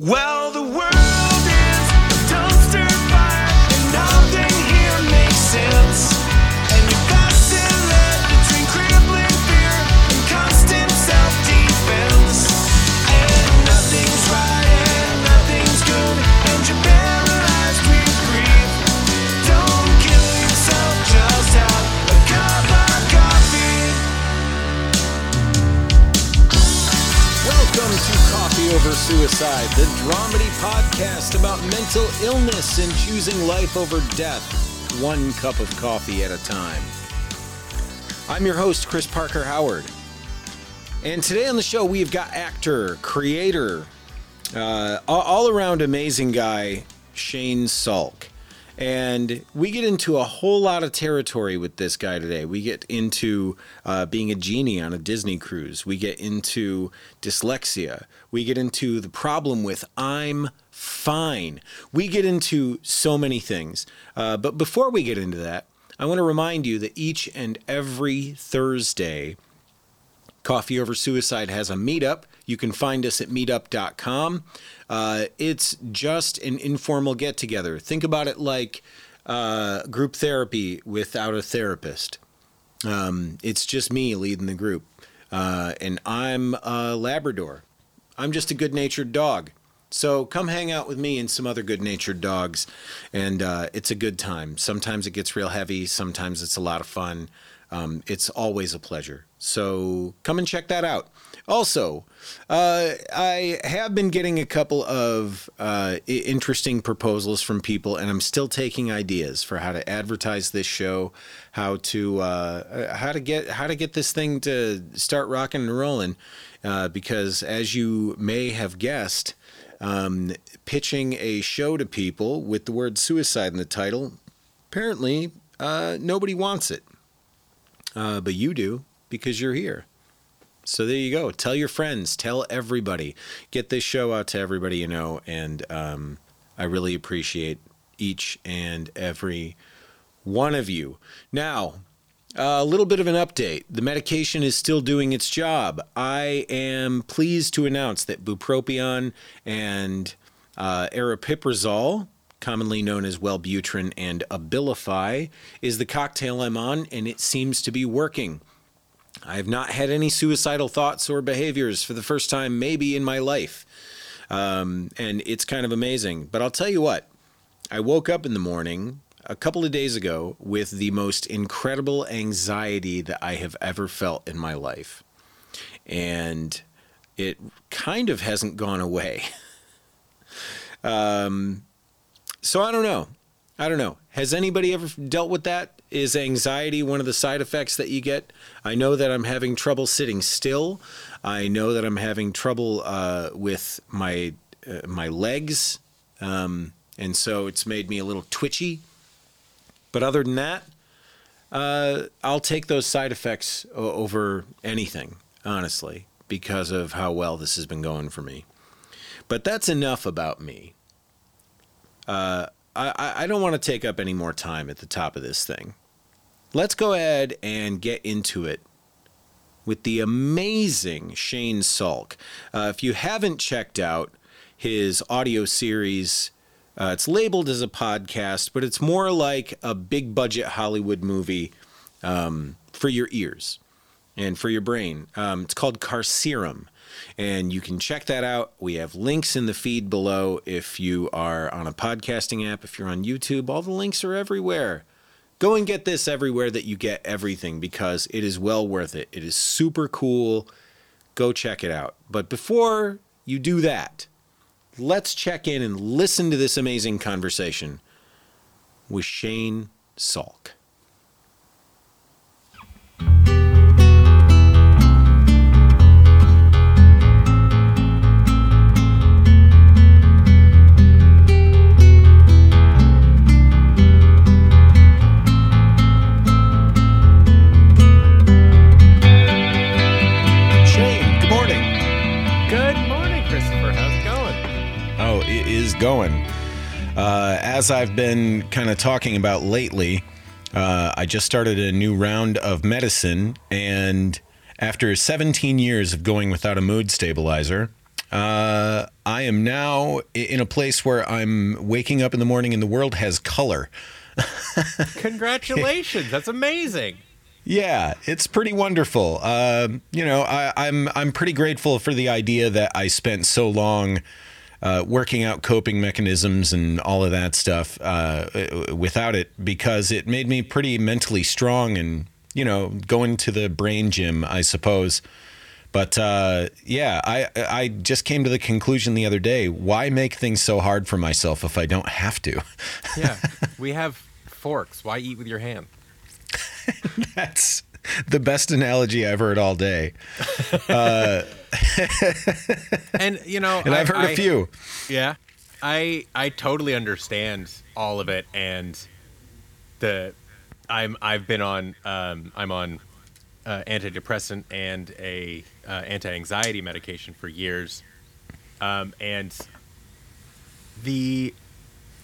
Well, the world Suicide, the dramedy podcast about mental illness and choosing life over death, one cup of coffee at a time. I'm your host, Chris Parker Howard. And today on the show, we've got actor, creator, uh, all around amazing guy, Shane Salk. And we get into a whole lot of territory with this guy today. We get into uh, being a genie on a Disney cruise. We get into dyslexia. We get into the problem with I'm fine. We get into so many things. Uh, but before we get into that, I want to remind you that each and every Thursday, Coffee Over Suicide has a meetup. You can find us at meetup.com. Uh, it's just an informal get together. Think about it like uh, group therapy without a therapist. Um, it's just me leading the group. Uh, and I'm a Labrador. I'm just a good natured dog. So come hang out with me and some other good natured dogs. And uh, it's a good time. Sometimes it gets real heavy, sometimes it's a lot of fun. Um, it's always a pleasure. So come and check that out. Also, uh, I have been getting a couple of uh, interesting proposals from people, and I'm still taking ideas for how to advertise this show, how to uh, how to get how to get this thing to start rocking and rolling. Uh, because as you may have guessed, um, pitching a show to people with the word suicide in the title, apparently uh, nobody wants it. Uh, but you do because you're here. So there you go. Tell your friends, tell everybody, get this show out to everybody you know, and um, I really appreciate each and every one of you. Now, a little bit of an update. The medication is still doing its job. I am pleased to announce that bupropion and uh, aripiprazole, commonly known as Wellbutrin and Abilify, is the cocktail I'm on, and it seems to be working. I have not had any suicidal thoughts or behaviors for the first time, maybe in my life. Um, and it's kind of amazing. But I'll tell you what, I woke up in the morning a couple of days ago with the most incredible anxiety that I have ever felt in my life. And it kind of hasn't gone away. um, so I don't know. I don't know. Has anybody ever dealt with that? Is anxiety one of the side effects that you get? I know that I'm having trouble sitting still. I know that I'm having trouble uh, with my uh, my legs, um, and so it's made me a little twitchy. But other than that, uh, I'll take those side effects o- over anything, honestly, because of how well this has been going for me. But that's enough about me. Uh, I, I- I don't want to take up any more time at the top of this thing. Let's go ahead and get into it with the amazing Shane Salk. Uh, if you haven't checked out his audio series, uh, it's labeled as a podcast, but it's more like a big budget Hollywood movie um, for your ears and for your brain. Um, it's called Carcerum, and you can check that out. We have links in the feed below if you are on a podcasting app, if you're on YouTube, all the links are everywhere. Go and get this everywhere that you get everything because it is well worth it. It is super cool. Go check it out. But before you do that, let's check in and listen to this amazing conversation with Shane Salk. Going. Uh, as I've been kind of talking about lately, uh, I just started a new round of medicine, and after 17 years of going without a mood stabilizer, Uh, I am now in a place where I'm waking up in the morning and the world has color. Congratulations. That's amazing. Yeah, it's pretty wonderful. Um, you know, I, I'm I'm pretty grateful for the idea that I spent so long uh, working out coping mechanisms and all of that stuff uh, without it because it made me pretty mentally strong and you know going to the brain gym, I suppose. But uh, yeah, I I just came to the conclusion the other day: why make things so hard for myself if I don't have to? Yeah. we have forks. Why eat with your hand? That's the best analogy I've heard all day, And you know, and I, I've heard I- a few. Yeah, I I totally understand all of it, and the I'm I've been on um, I'm on uh, antidepressant and a uh, anti-anxiety medication for years, um, and the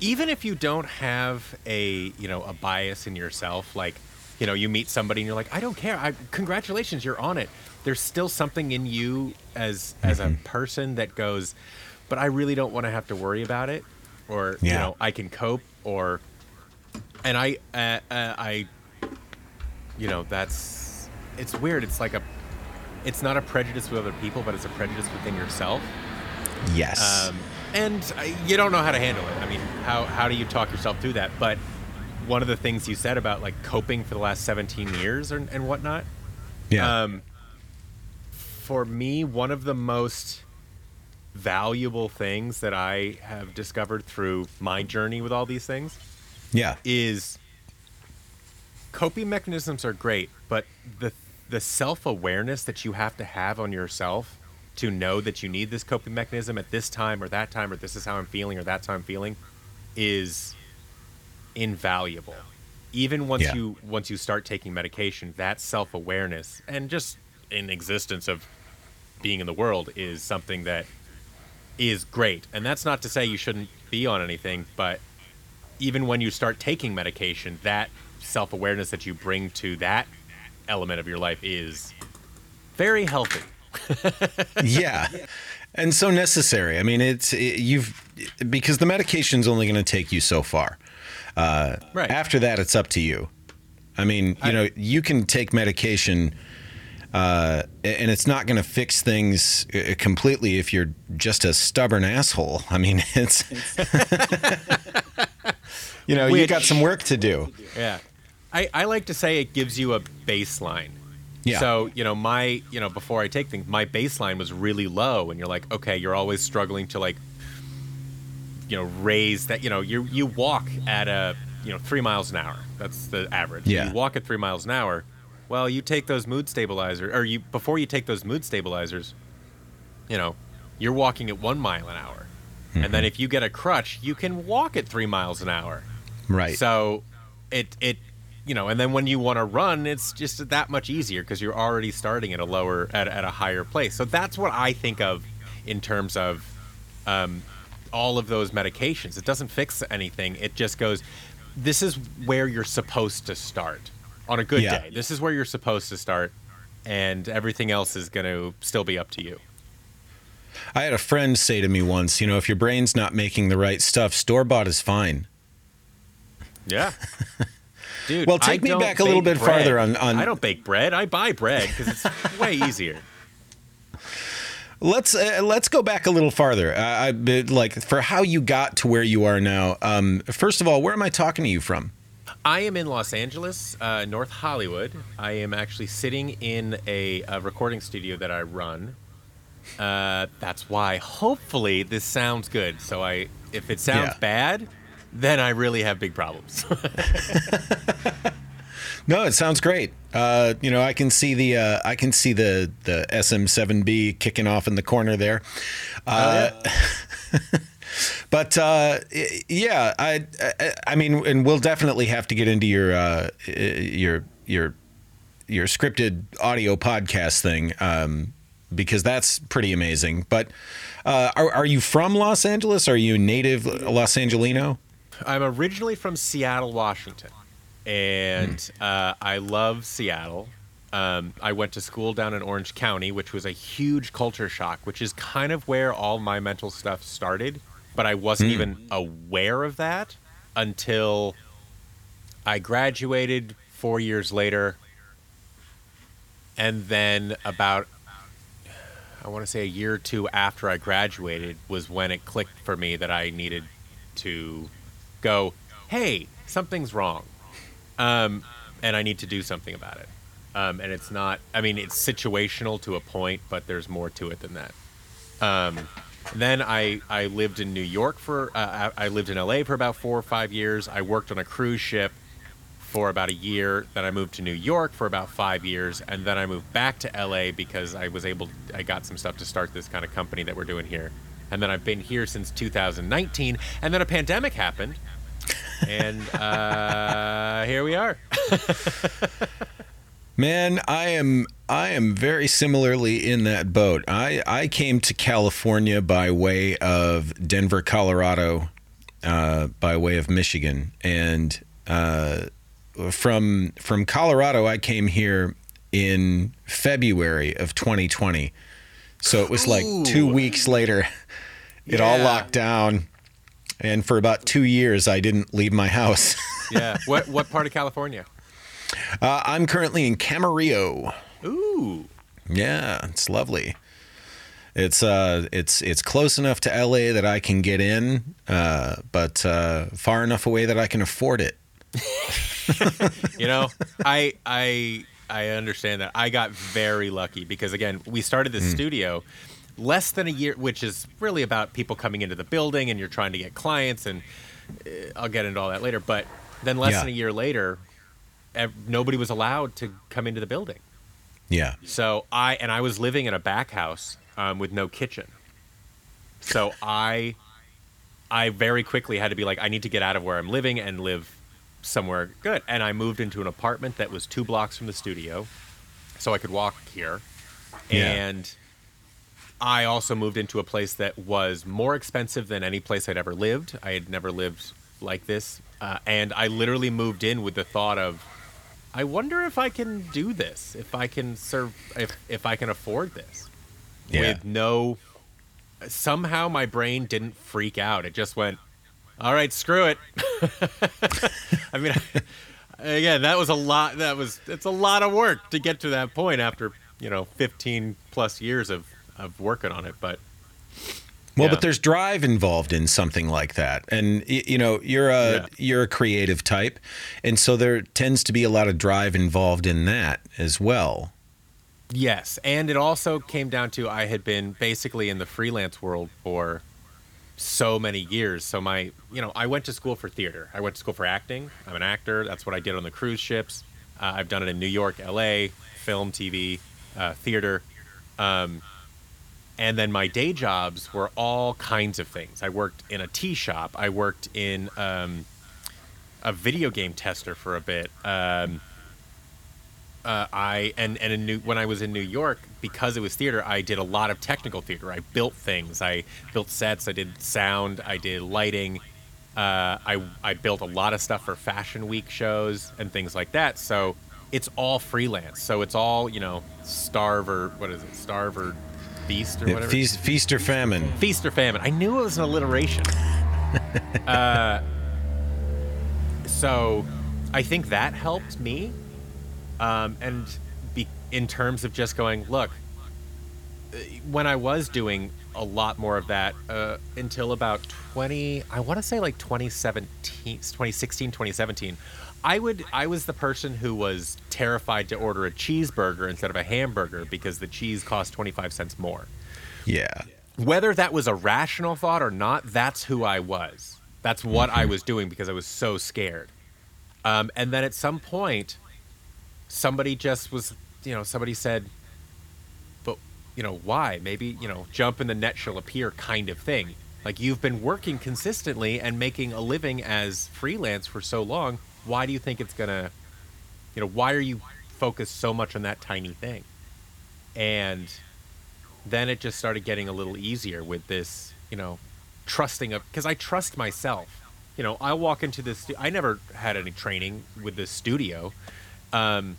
even if you don't have a you know a bias in yourself, like you know you meet somebody and you're like I don't care, I congratulations you're on it. There's still something in you as as a person that goes, but I really don't want to have to worry about it, or you know I can cope, or and I uh, uh, I you know that's it's weird. It's like a it's not a prejudice with other people, but it's a prejudice within yourself. Yes. Um, and uh, you don't know how to handle it. I mean, how how do you talk yourself through that? But one of the things you said about like coping for the last 17 years and, and whatnot, yeah. um, for me, one of the most valuable things that I have discovered through my journey with all these things yeah. is coping mechanisms are great, but the the self awareness that you have to have on yourself to know that you need this coping mechanism at this time or that time or this is how I'm feeling or that's how I'm feeling is invaluable. Even once Yeah. you once you start taking medication, that self awareness and just in existence of being in the world is something that is great. And that's not to say you shouldn't be on anything, but even when you start taking medication, that self awareness that you bring to that element of your life is very healthy. yeah. And so necessary. I mean, it's it, you've because the medication's only going to take you so far. Uh, Right. After that, it's up to you. I mean, you I- know, you can take medication, uh, and it's not going to fix things uh, completely if you're just a stubborn asshole. I mean, it's you know, you Which- got some work to do. Yeah. I, I like to say it gives you a baseline. Yeah. So, you know, my, you know, before I take things, my baseline was really low. And you're like, okay, you're always struggling to like, you know, raise that, you know, you you walk at a, you know, three miles an hour. That's the average. Yeah. You walk at three miles an hour. Well, you take those mood stabilizers, or you, before you take those mood stabilizers, you know, you're walking at one mile an hour. And then if you get a crutch, you can walk at three miles an hour. Right. So it it you know, and then when you want to run, it's just that much easier because you're already starting at a lower at, at a higher place. So that's what I think of in terms of um, all of those medications. It doesn't fix anything. It just goes. This is where you're supposed to start on a good Yeah. day. This is where you're supposed to start, and everything else is going to still be up to you. I had a friend say to me once, you know, if your brain's not making the right stuff, store bought is fine. Yeah. Dude, Well, take I me back a little bit farther on- on- I don't bake bread. I buy bread because it's way easier. Let's uh, let's go back a little farther. Uh, I like for how you got to where you are now. Um, first of all, where am I talking to you from? I am in Los Angeles, uh, North Hollywood. I am actually sitting in a, a recording studio that I run. Uh, that's why, hopefully, this sounds good. So I, if it sounds Yeah. bad, then I really have big problems. No, it sounds great. Uh, you know, I can see the uh, I can see the the SM7B kicking off in the corner there. Uh, But uh, yeah, I, I I mean, and we'll definitely have to get into your uh, your your your scripted audio podcast thing um, because that's pretty amazing. But uh, are are you from Los Angeles? Are you native Los Angelino? I'm originally from Seattle, Washington, and uh, I love Seattle. Um, I went to school down in Orange County, which was a huge culture shock, which is kind of where all my mental stuff started. But I wasn't even aware of that until I graduated four years later. And then about, I want to say a year or two after I graduated was when it clicked for me that I needed to go, hey, something's wrong. Um, and I need to do something about it. Um, and it's not, I mean, it's situational to a point, but there's more to it than that. Um, then I, I lived in New York for, uh, I I lived in LA for about four or five years. I worked on a cruise ship for about a year. Then I moved to New York for about five years. And then I moved back to LA because I was able, I got some stuff to start this kind of company that we're doing here. And then I've been here since 2019. And then a pandemic happened. And uh, here we are. Man, I am I am very similarly in that boat. I I came to California by way of Denver, Colorado, uh, by way of Michigan, and uh, from from Colorado, I came here in February of 2020. So it was like two weeks later, it all locked down, and for about two years, I didn't leave my house. Yeah. what, what part of California? uh, I'm currently in Camarillo. Ooh. Yeah, it's lovely. It's uh, it's it's close enough to LA that I can get in, uh, but uh, far enough away that I can afford it. you know i i i understand that i got very lucky because again we started this studio less than a year which is really about people coming into the building and you're trying to get clients and uh, i'll get into all that later but then less Yeah. than a year later ev- nobody was allowed to come into the building Yeah, so I and I was living in a back house um, with no kitchen. So I I very quickly had to be like, I need to get out of where I'm living and live somewhere good. And I moved into an apartment that was two blocks from the studio, so I could walk here. Yeah. And I also moved into a place that was more expensive than any place I'd ever lived. I had never lived like this, uh, and I literally moved in with the thought of, I wonder if I can do this, if I can serve, if if I can afford this, yeah, with no. Somehow my brain didn't freak out. It just went, all right, screw it. I mean, again, that was a lot. That was it's a lot of work to get to that point after you know 15 plus years of of working on it. But Well, Yeah. but there's drive involved in something like that, and you know you're a Yeah. you're a creative type, and so there tends to be a lot of drive involved in that as well. Yes, and it also came down to I had been basically in the freelance world for so many years. So my, you know, I went to school for theater. I went to school for acting. I'm an actor. That's what I did on the cruise ships. Uh, I've done it in New York, L.A., film, TV, uh, theater, um, and then my day jobs were all kinds of things. I worked in a tea shop. I worked in um, a video game tester for a bit. Um, uh, I and and in New, when I was in New York, because it was theater, I did a lot of technical theater. I built things. I built sets. I did sound. I did lighting. Uh, I I built a lot of stuff for Fashion Week shows and things like that. So it's all freelance. So it's all you know, starve or what is it, starve or feast or whatever. Feast, feast or famine. Feast or famine. I knew it was an alliteration. uh, so I think that helped me. Um, and be, in terms of just going, look, uh, when I was doing a lot more of that uh, until about 20, I want to say like 2017, 2016, 2017, I would I was the person who was terrified to order a cheeseburger instead of a hamburger because the cheese cost 25 cents more Yeah, whether that was a rational thought or not, that's who I was. That's what I was doing because I was so scared. Um, and then at some point, somebody just was, you know, somebody said, but, you know, why? Maybe, you know, jump in the net shall appear kind of thing. Like you've been working consistently and making a living as freelance for so long. Why do you think it's to, you know, why are you focused so much on that tiny thing? And then it just started getting a little easier with this, you know, trusting of because I trust myself. You know, I walk into this. I never had any training with this studio, um,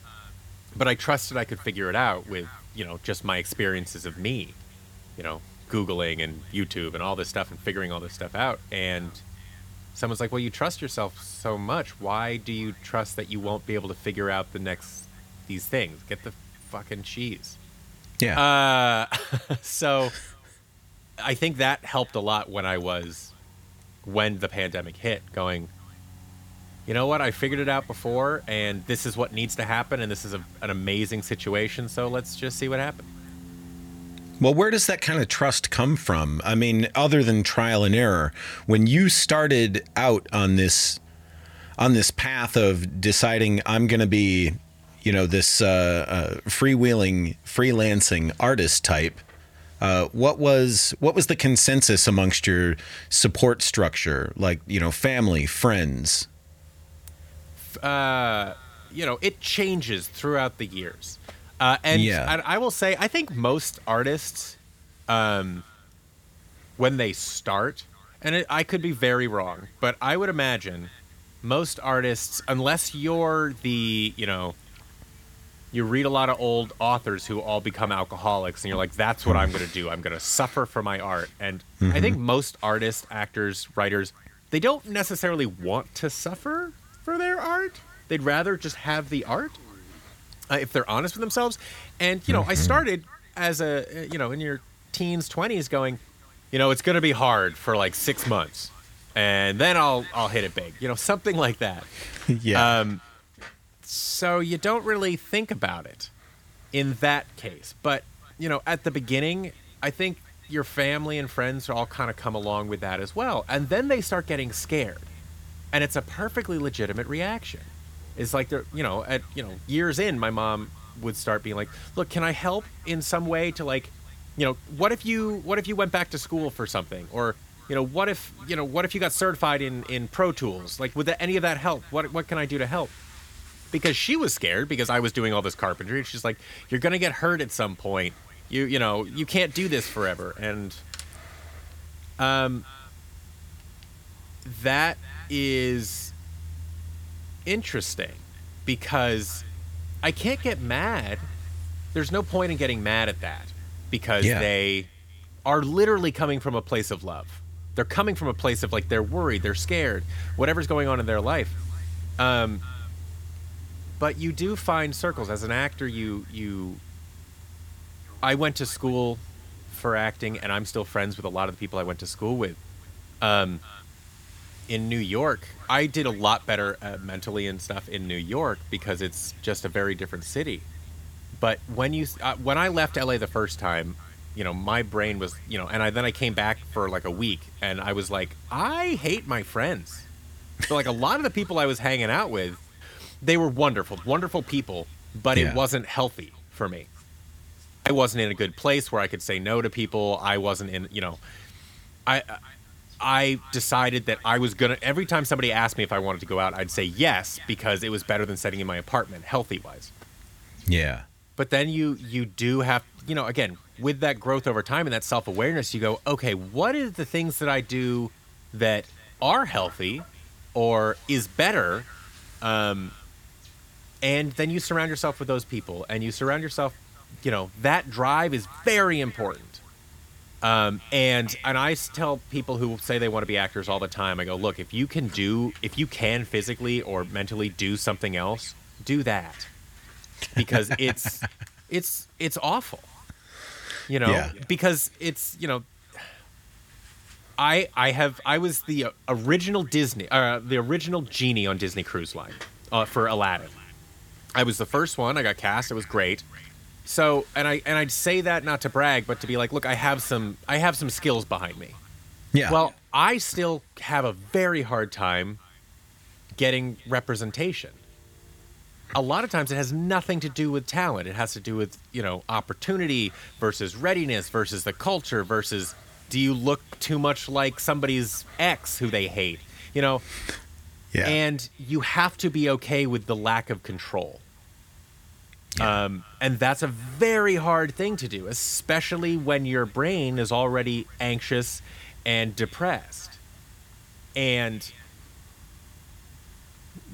but I trusted I could figure it out with you know just my experiences of me, you know, googling and YouTube and all this stuff and figuring all this stuff out. And someone's like, "Well, you trust yourself so much. Why do you trust that you won't be able to figure out the next these things? Get the fucking cheese." Yeah. Uh, so I think that helped a lot when I was when the pandemic hit. Going, you know what? I figured it out before, and this is what needs to happen, and this is a, an amazing situation. So let's just see what happens. Well, where does that kind of trust come from? I mean, other than trial and error, when you started out on this on this path of deciding I'm going to be, you know, this uh, uh, freewheeling, freelancing artist type, uh, what was what was the consensus amongst your support structure, like you know, family, friends? uh, you know, it changes throughout the years. Uh, and Yeah. and I will say, I think most artists, um, when they start, and it, I could be very wrong, but I would imagine most artists, unless you're the, you know, you read a lot of old authors who all become alcoholics, and you're like, that's what I'm going to do. I'm going to suffer for my art. And I think most artists, actors, writers, they don't necessarily want to suffer for their art. They'd rather just have the art uh, if they're honest with themselves. And you know, I started as a uh, you know in your teens, twenties, going, you know, it's going to be hard for like six months, and then I'll I'll hit it big. You know, something like that. yeah. Um, so you don't really think about it in that case. But, you know, at the beginning, I think your family and friends all kind of come along with that as well. And then they start getting scared. And it's a perfectly legitimate reaction. It's like they're, you know, at, you know, years in, my mom would start being like, look, can I help in some way to like, you know, what if you, what if you went back to school for something? Or, you know, what if, you know, what if you got certified in, in Pro Tools? Like, would that, any of that help? What, what can I do to help? because she was scared because I was doing all this carpentry. She's like, "You're gonna get hurt at some point. You you know you can't do this forever." And um, that is interesting because I can't get mad. There's no point in getting mad at that because Yeah. they are literally coming from a place of love. They're coming from a place of like they're worried, they're scared, whatever's going on in their life. Um, but you do find circles as an actor. You you. I went to school for acting, and I'm still friends with a lot of the people I went to school with. Um, in New York, I did a lot better uh, mentally and stuff in New York because it's just a very different city. But when you uh, when I left LA the first time, you know, my brain was, you know, and I then I came back for like a week and I was like, I hate my friends. So like a lot of the people I was hanging out with, they were wonderful, wonderful people, but Yeah. it wasn't healthy for me. I wasn't in a good place where I could say no to people. I wasn't in, you know, I I decided that I was gonna. Every time somebody asked me if I wanted to go out, I'd say yes because it was better than sitting in my apartment, healthy wise. yeah. But then you you do have, you know, again with that growth over time and that self awareness, you go, okay, what is the things that I do that are healthy or is better? Um, and then you surround yourself with those people, and you surround yourself. You know that drive is very important. Um, and and I tell people who say they want to be actors all the time, I go, look, if you can do, if you can physically or mentally do something else, do that, because it's it's it's awful, you know, Yeah. because it's you know. I I have I was the original Disney uh, the original genie on Disney Cruise Line uh, for Aladdin. I was the first one. I got cast. It was great. So, and I and I'd say that not to brag, but to be like, look, I have some I have some skills behind me. Yeah. Well, I still have a very hard time getting representation. A lot of times it has nothing to do with talent. It has to do with, you know, opportunity versus readiness versus the culture versus do you look too much like somebody's ex who they hate? You know, yeah. and you have to be okay with the lack of control. Um, and that's a very hard thing to do, especially when your brain is already anxious and depressed. And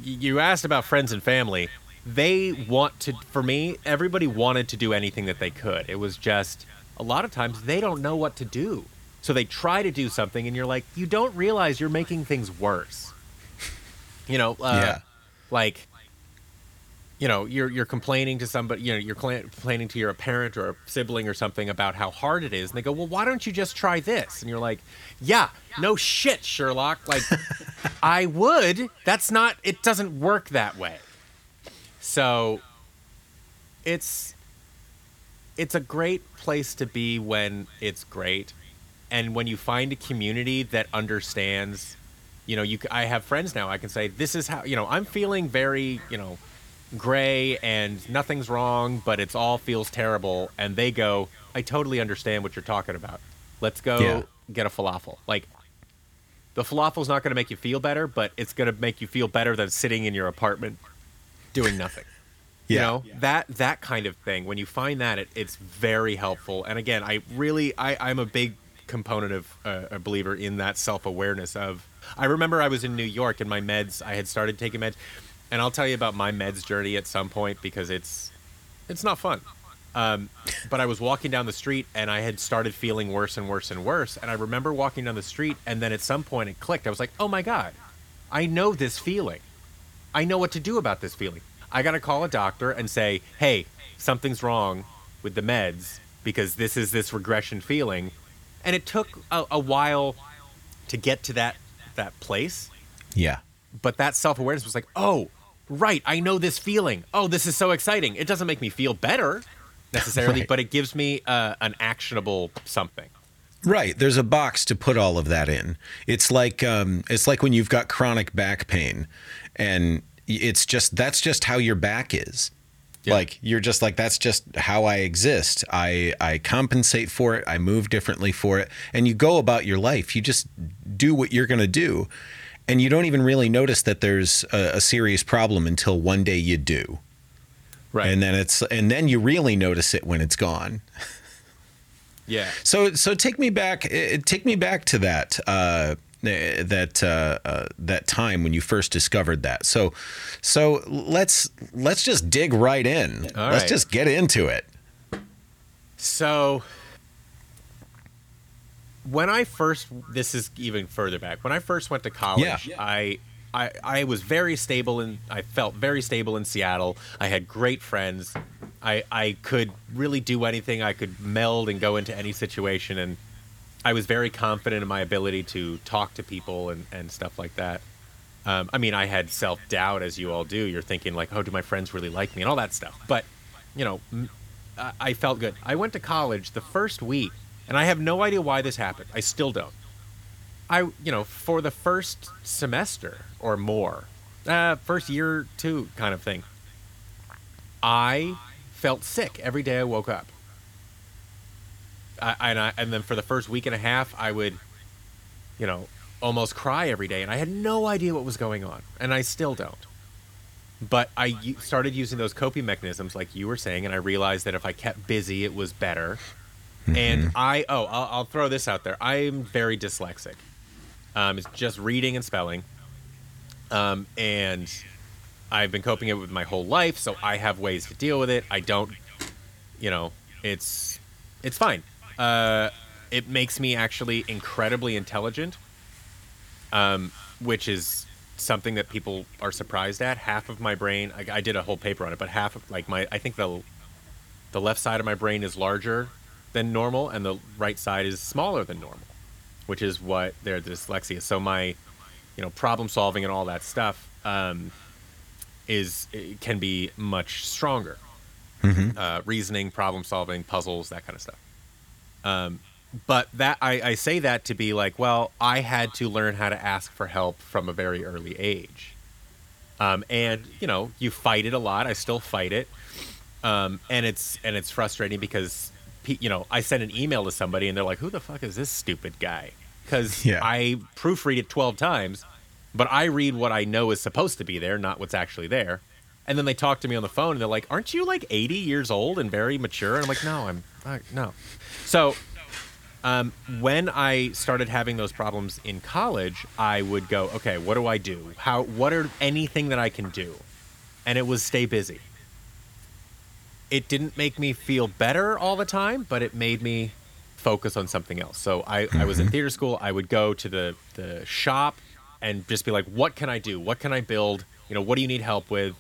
you asked about friends and family. they want to for me everybody wanted to do anything that they could it was just a lot of times they don't know what to do so they try to do something and you're like you don't realize you're making things worse you know uh, Yeah. like you know you're you're complaining to somebody you know you're complaining to your parent or a sibling or something about how hard it is and they go well why don't you just try this? And you're like yeah no shit sherlock. Like i would. That's not it doesn't work that way. So it's it's a great place to be when it's great and when you find a community that understands you know you i have friends now i can say this is how you know i'm feeling very you know gray and nothing's wrong but it's all feels terrible. And they go i totally understand what you're talking about. Let's go Yeah. get a falafel. Like the falafel's not going to make you feel better but it's going to make you feel better than sitting in your apartment doing nothing. You Yeah. know? That that kind of thing. When you find that it, it's very helpful. And again i really I, i'm a big component of uh, a believer in that self-awareness of i remember i was in new york and my meds i had started taking meds and i'll tell you about my meds journey at some point because it's it's not fun um, but i was walking down the street and i had started feeling worse and worse and worse and i remember walking down the street and then at some point it clicked i was like oh my god i know this feeling I know what to do about this feeling. I got to call a doctor and say, hey, something's wrong with the meds because this is this regression feeling. And it took a, a while to get to that that place. Yeah. But that self awareness was like, oh, right, I know this feeling. Oh, this is so exciting. It doesn't make me feel better necessarily, Right. but it gives me uh, an actionable something. Right. There's a box to put all of that in. It's like um, it's like when you've got chronic back pain, and it's just that's just how your back is. Yeah. Like you're just like that's just how I exist. I I compensate for it. I move differently for it, and you go about your life. You just do what you're gonna do, and you don't even really notice that there's a, a serious problem until one day you do, Right. and then it's and then you really notice it when it's gone. yeah. So so take me back eh, take me back to that uh, eh, that uh, uh, that time when you first discovered that. So so let's let's just dig right in. All let's right. just get into it. So when I first this is even further back. When I first went to college, Yeah. I I I was very stable and I felt very stable in Seattle. I had great friends. I I could really do anything. I could meld and go into any situation and I was very confident in my ability to talk to people and, and stuff like that. Um, I mean, I had self doubt, as you all do. You're thinking like, "Oh, do my friends really like me?" and all that stuff. But, you know, I felt good. I went to college the first week, and I have no idea why this happened. I still don't. I, you know, for the first semester or more, uh, first year two kind of thing, I felt sick every day I woke up. I, and, I, and then for the first week and a half, I would, you know, almost cry every day, and I had no idea what was going on, and I still don't. But I u- started using those coping mechanisms, like you were saying, and I realized that if I kept busy, it was better. And I, oh, I'll, I'll throw this out there. I'm very dyslexic. Um, it's just reading and spelling. Um, and I've been coping it with my whole life, so I have ways to deal with it. I don't, you know, it's it's fine. Uh, it makes me actually incredibly intelligent, um, which is something that people are surprised at. Half of my brain, I, I did a whole paper on it, but half of like my, I think the the left side of my brain is larger than normal, and the right side is smaller than normal, which is what their dyslexia. So my, you know, problem solving and all that stuff um, is can be much stronger. Uh, reasoning, problem solving, puzzles, that kind of stuff. Um, but that I, I say that to be like, well, I had to learn how to ask for help from a very early age. Um, and you know, you fight it a lot. I still fight it, um, and it's and it's frustrating because you know I send an email to somebody and they're like, "Who the fuck is this stupid guy?" Because Yeah. I proofread it twelve times, but I read what I know is supposed to be there, not what's actually there. And then they talk to me on the phone and they're like, "Aren't you like eighty years old and very mature?" And I'm like, "No, I'm uh, no." So um, when I started having those problems in college, I would go, okay, what do I do? How? What are anything that I can do? and it was stay busy. It didn't make me feel better all the time, but it made me focus on something else. So I, I was in mm-hmm. theater school. I would go to the, the shop and just be like, what can I do? What can I build? You know, what do you need help with?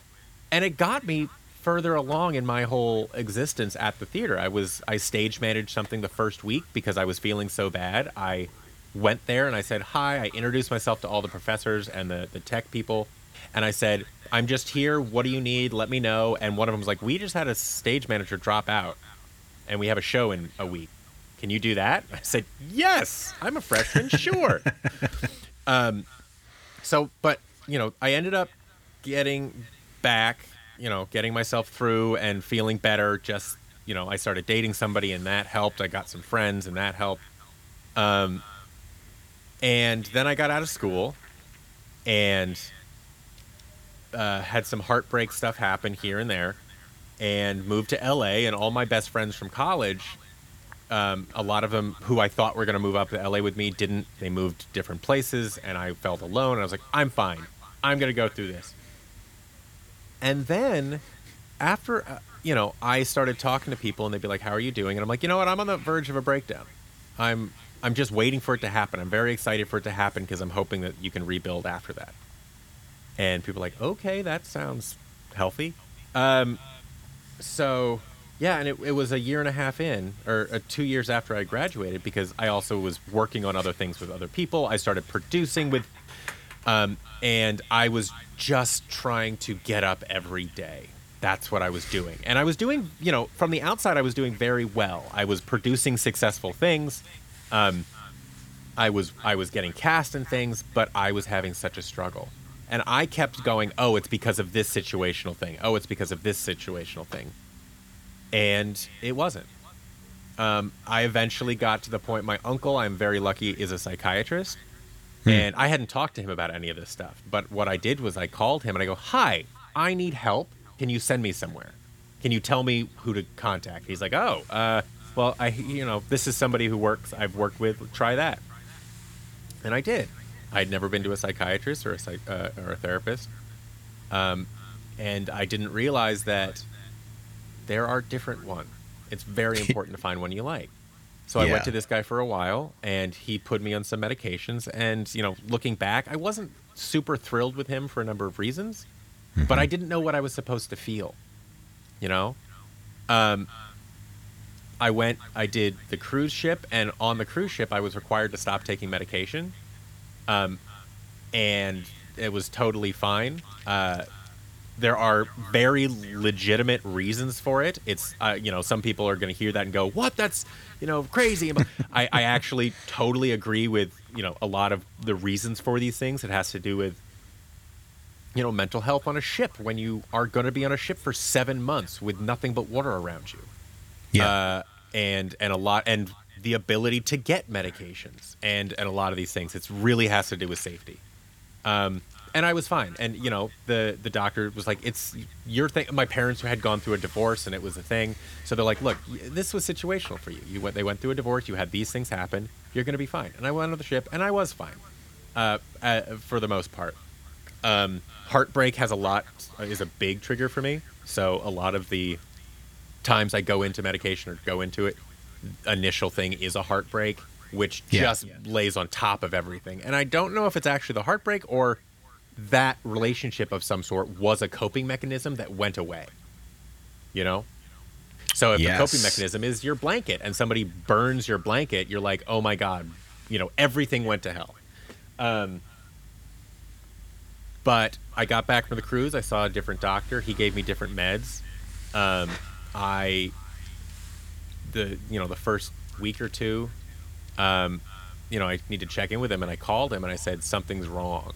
And it got me further along in my whole existence at the theater. I was I stage managed something the first week because I was feeling so bad. I went there and I said hi. I introduced myself to all the professors and the, the tech people. And I said, I'm just here. What do you need? Let me know. And one of them was like, We just had a stage manager drop out and we have a show in a week. Can you do that? I said, Yes, I'm a freshman, sure. um, so, but, you know, I ended up getting back, you know, getting myself through and feeling better. Just, you know, I started dating somebody and that helped. I got some friends and that helped. Um, and then I got out of school and uh, had some heartbreak stuff happen here and there and moved to LA. And all my best friends from college, um, a lot of them who I thought were going to move up to LA with me didn't. They moved different places and I felt alone. And I was like, I'm fine. I'm going to go through this. And then after, uh, you know, I started talking to people and they'd be like, How are you doing? And I'm like, You know what? I'm on the verge of a breakdown. I'm I'm just waiting for it to happen. I'm very excited for it to happen because I'm hoping that you can rebuild after that. And people are like, okay, that sounds healthy. Um, so yeah, and it, it was a year and a half in, or uh, two years after I graduated, because I also was working on other things with other people. I started producing with, um, and I was just trying to get up every day. That's what I was doing. And I was doing, you know, from the outside, I was doing very well. I was producing successful things. Um, I was I was getting cast in things, but I was having such a struggle. And I kept going, "Oh, it's because of this situational thing. Oh, it's because of this situational thing." And it wasn't. Um, I eventually got to the point. My uncle, I'm very lucky, is a psychiatrist, and I hadn't talked to him about any of this stuff. But what I did was I called him and I go, "Hi, I need help. Can you send me somewhere? Can you tell me who to contact?" He's like, "Oh, uh, well, I, you know, this is somebody who works. I've worked with. Try that." And I did. I'd never been to a psychiatrist or a psych, uh, or a therapist, um, and I didn't realize that there are different ones. It's very important to find one you like. So I went to this guy for a while, and he put me on some medications. And you know, looking back, I wasn't super thrilled with him for a number of reasons, but I didn't know what I was supposed to feel. You know, um, I went, I did the cruise ship, and on the cruise ship, I was required to stop taking medication, um, and it was totally fine. Uh, there are very legitimate reasons for it. It's uh, you know some people are going to hear that and go, "What? That's you know crazy." I, I actually totally agree with you know a lot of the reasons for these things. It has to do with you know mental health on a ship when you are going to be on a ship for seven months with nothing but water around you Yeah. uh, and and a lot and the ability to get medications and and a lot of these things. It really has to do with safety. Um, and I was fine. And you know, the the doctor was like, "It's your thing." My parents had gone through a divorce, and it was a thing. So they're like, "Look, this was situational for you. You went, they went through a divorce. You had these things happen. You're going to be fine." And I went on the ship, and I was fine, uh, uh, for the most part. Um, heartbreak has a lot is a big trigger for me. So a lot of the times I go into medication or go into it, initial thing is a heartbreak, which Yeah. just lays on top of everything. And I don't know if it's actually the heartbreak or that relationship of some sort was a coping mechanism that went away. You know? So if the coping mechanism is your blanket and somebody burns your blanket, you're like, oh my God, you know, everything went to hell. Um, but I got back from the cruise. I saw a different doctor. He gave me different meds. Um, I, the you know the first week or two, um, you know I need to check in with him, and I called him and I said something's wrong,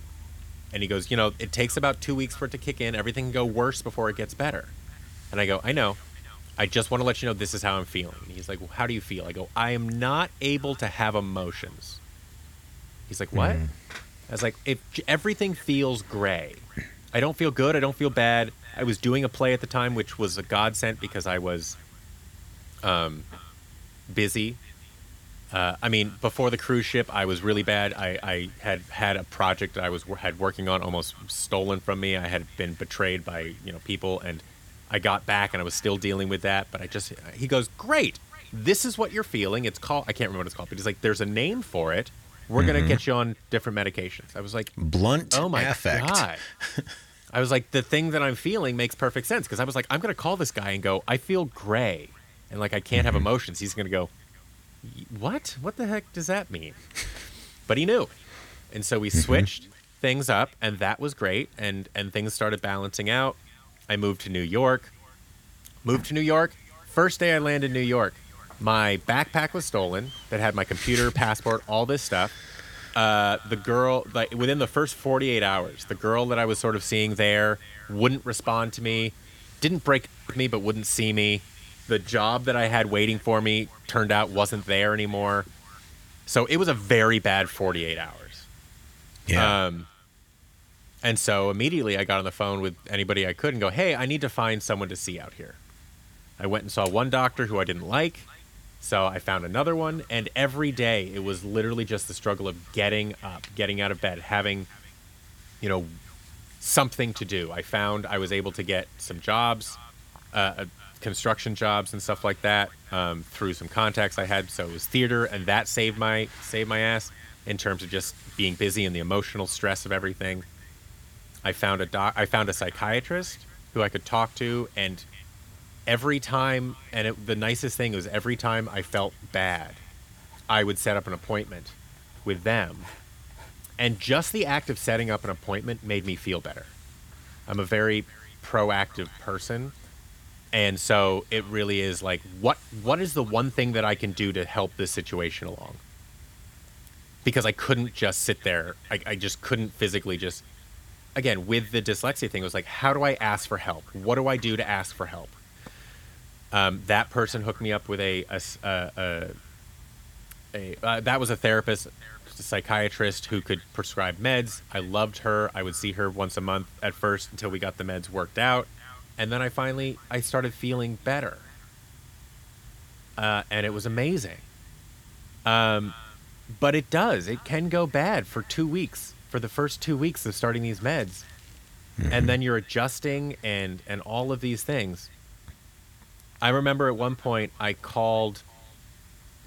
and he goes, you know, it takes about two weeks for it to kick in. Everything can go worse before it gets better, and I go, I know. I just want to let you know this is how I'm feeling. And he's like, well, how do you feel? I go, I am not able to have emotions. He's like, what? I was like, if everything feels gray, I don't feel good. I don't feel bad. I was doing a play at the time, which was a godsend because I was um, busy Uh, I mean, before the cruise ship, I was really bad. I, I had had a project I was had working on almost stolen from me. I had been betrayed by you know people, and I got back, and I was still dealing with that. But I just he goes, "Great, this is what you're feeling. It's called I can't remember what it's called, but he's like, there's a name for it. We're gonna get you on different medications." I was like, Blunt "Oh my affect. god." I was like, the thing that I'm feeling makes perfect sense because I was like, I'm gonna call this guy and go, I feel gray, and like I can't have emotions. He's gonna go, what? What the heck does that mean? But he knew, and so we switched things up, and that was great. And and things started balancing out. I moved to New York. Moved to New York. First day I landed in New York, my backpack was stolen that had my computer, passport, all this stuff. Uh, the girl, like within the first 48 hours, the girl that I was sort of seeing there wouldn't respond to me, didn't break me, but wouldn't see me. The job that I had waiting for me turned out wasn't there anymore. So it was a very bad 48 hours. Yeah. Um, and so immediately I got on the phone with anybody I could and go, hey, I need to find someone to see out here. I went and saw one doctor who I didn't like. So I found another one. And every day it was literally just the struggle of getting up, getting out of bed, having, you know, something to do. I found I was able to get some jobs, uh, construction jobs and stuff like that um, through some contacts I had. So it was theater, and that saved my saved my ass in terms of just being busy and the emotional stress of everything. I found a doc. I found a psychiatrist who I could talk to, and every time, and it, the nicest thing was every time I felt bad, I would set up an appointment with them, and just the act of setting up an appointment made me feel better. I'm a very proactive person, and so it really is like what what is the one thing that I can do to help this situation along? Because I couldn't just sit there. I, I just couldn't physically just again with the dyslexia thing it was like how do i ask for help? What do i do to ask for help? Um, that person hooked me up with a a uh, that was a therapist a psychiatrist who could prescribe meds. I loved her. I would see her once a month at first until we got the meds worked out and then i finally i started feeling better. Uh, and it was amazing. Um, but it does. It can go bad for two weeks for the first two weeks of starting these meds. And then you're adjusting and and all of these things. I remember at one point i called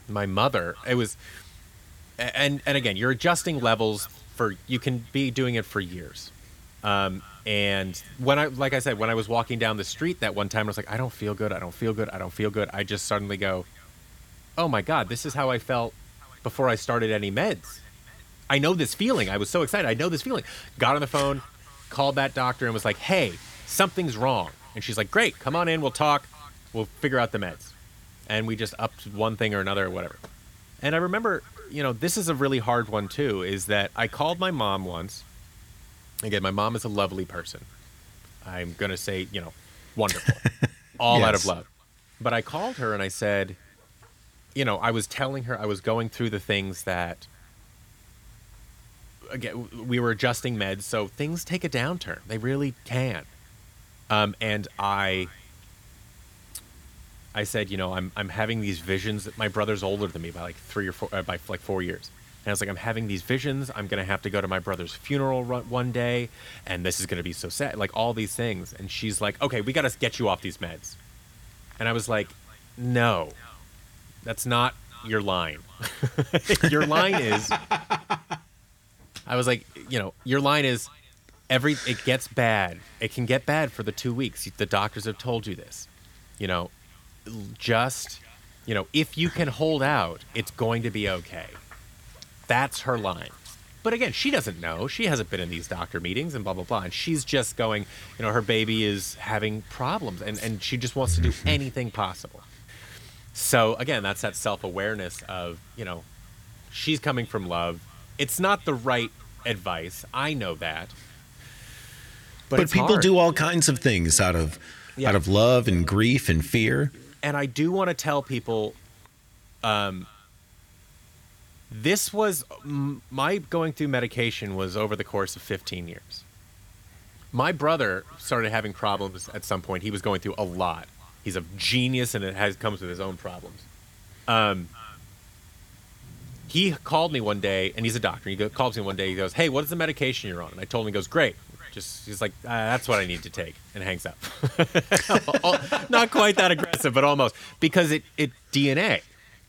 my mother. It was and and again you're adjusting levels for you can be doing it for years um, and when i like i said when i was walking down the street that one time i was like i don't feel good i don't feel good i don't feel good i just suddenly go oh my god this is how i felt before i started any meds I know this feeling. I was so excited. I know this feeling. Got on the phone, called that doctor, and was like, hey, something's wrong. And she's like, great, come on in. We'll talk. We'll figure out the meds. And we just upped one thing or another or whatever. And I remember, you know, this is a really hard one too, is that I called my mom once. Again, my mom is a lovely person. I'm going to say, you know, wonderful. All out of love. But I called her and I said, you know, I was telling her I was going through the things that again we were adjusting meds so things take a downturn they really can um, and i i said you know i'm i'm having these visions that my brother's older than me by like three or four uh, by like four years and i was like i'm having these visions i'm gonna have to go to my brother's funeral one day and this is gonna be so sad like all these things and she's like okay we gotta get you off these meds and i was like no that's not your line your line is I was like, you know, your line is every it gets bad. It can get bad for the 2 weeks. The doctors have told you this. You know, just you know, if you can hold out, it's going to be okay. That's her line. But again, she doesn't know. She hasn't been in these doctor meetings and blah blah blah. And she's just going, you know, her baby is having problems and, and she just wants to do anything possible. So again, that's that self awareness of, you know, she's coming from love. It's not the right advice. I know that. But, but people hard. do all kinds of things out of Yeah. out of love and grief and fear. and I do want to tell people, um, this was my going through medication was over the course of 15 years. My brother started having problems at some point. He was going through a lot. He's a genius, and it has comes with his own problems. Um, he called me one day, and he's a doctor. He go, calls me one day. He goes, "Hey, what is the medication you're on?" And I told him. He goes, "Great." Just he's like, uh, "That's what I need to take," and hangs up. Not quite that aggressive, but almost because it it DNA,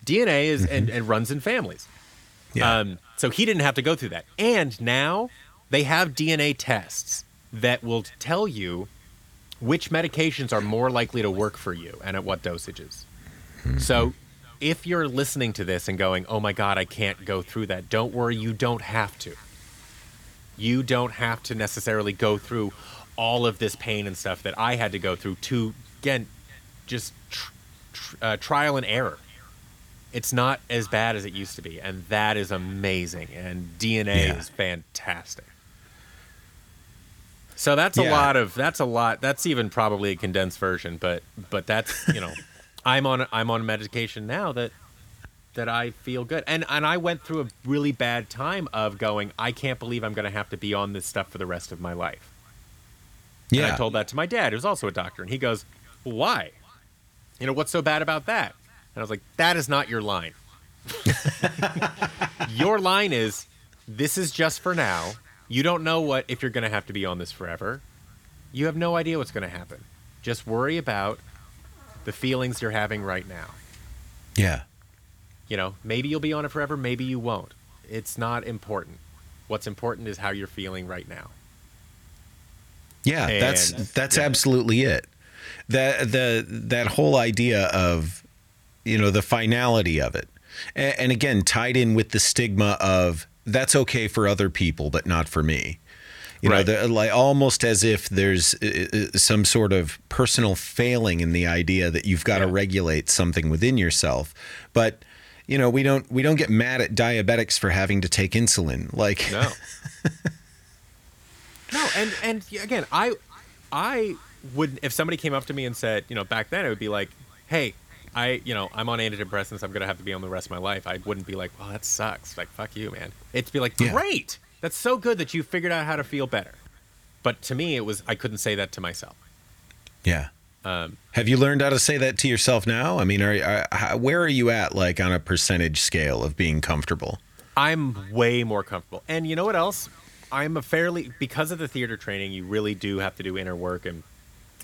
DNA is and, and runs in families. Yeah. Um, so he didn't have to go through that. And now they have DNA tests that will tell you which medications are more likely to work for you and at what dosages. So if you're listening to this and going, oh my God, I can't go through that, don't worry, you don't have to. You don't have to necessarily go through all of this pain and stuff that I had to go through to, again, just tr- tr- uh, trial and error it's not as bad as it used to be, and that is amazing. And DNA Yeah. is fantastic. So that's a lot of that's a lot. That's even probably a condensed version, but but that's you know, I'm on I'm on medication now that that I feel good, and and I went through a really bad time of going. I can't believe I'm going to have to be on this stuff for the rest of my life. yeah. And I told that to my dad, who's also a doctor, and he goes, well, "Why? You know, what's so bad about that?" And I was like, "That is not your line. your line is, this is just for now. You don't know what if you're going to have to be on this forever. You have no idea what's going to happen. Just worry about the feelings you're having right now. yeah. You know, maybe you'll be on it forever, maybe you won't. It's not important. What's important is how you're feeling right now." Yeah, that's that's yeah. absolutely it. That the that whole idea of you know the finality of it, and, and again tied in with the stigma of that's okay for other people but not for me. You Right. know, the, like almost as if there's uh, uh, some sort of personal failing in the idea that you've got to regulate something within yourself, but. You know, we don't we don't get mad at diabetics for having to take insulin. Like, No. no, and and again, I I would if somebody came up to me and said, you know, back then it would be like, hey, I you know I'm on antidepressants. I'm gonna have to be on the rest of my life. I wouldn't be like, well, that sucks. Like, fuck you, man. It'd be like, Yeah. great. That's so good that you figured out how to feel better. But to me, it was I couldn't say that to myself. yeah. Um, Have you learned how to say that to yourself now? I mean, are, are how, where are you at, like on a percentage scale of being comfortable? I'm way more comfortable. And you know what else? I'm a fairly because of the theater training, you really do have to do inner work and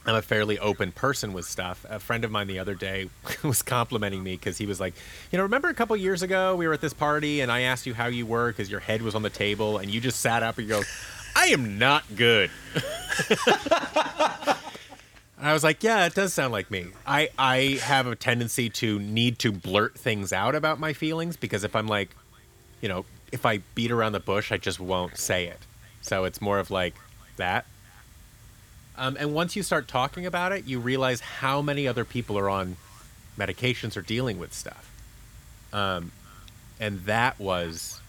I'm a fairly open person with stuff. A friend of mine the other day was complimenting me because he was like, you know, remember a couple years ago we were at this party and I asked you how you were because your head was on the table and you just sat up and you go, I am not good. And I was like, yeah, it does sound like me. I, I have a tendency to need to blurt things out about my feelings because if I'm like, you know, if I beat around the bush, I just won't say it. So it's more of like that. Um, and once you start talking about it, you realize how many other people are on medications or dealing with stuff. Um, and that was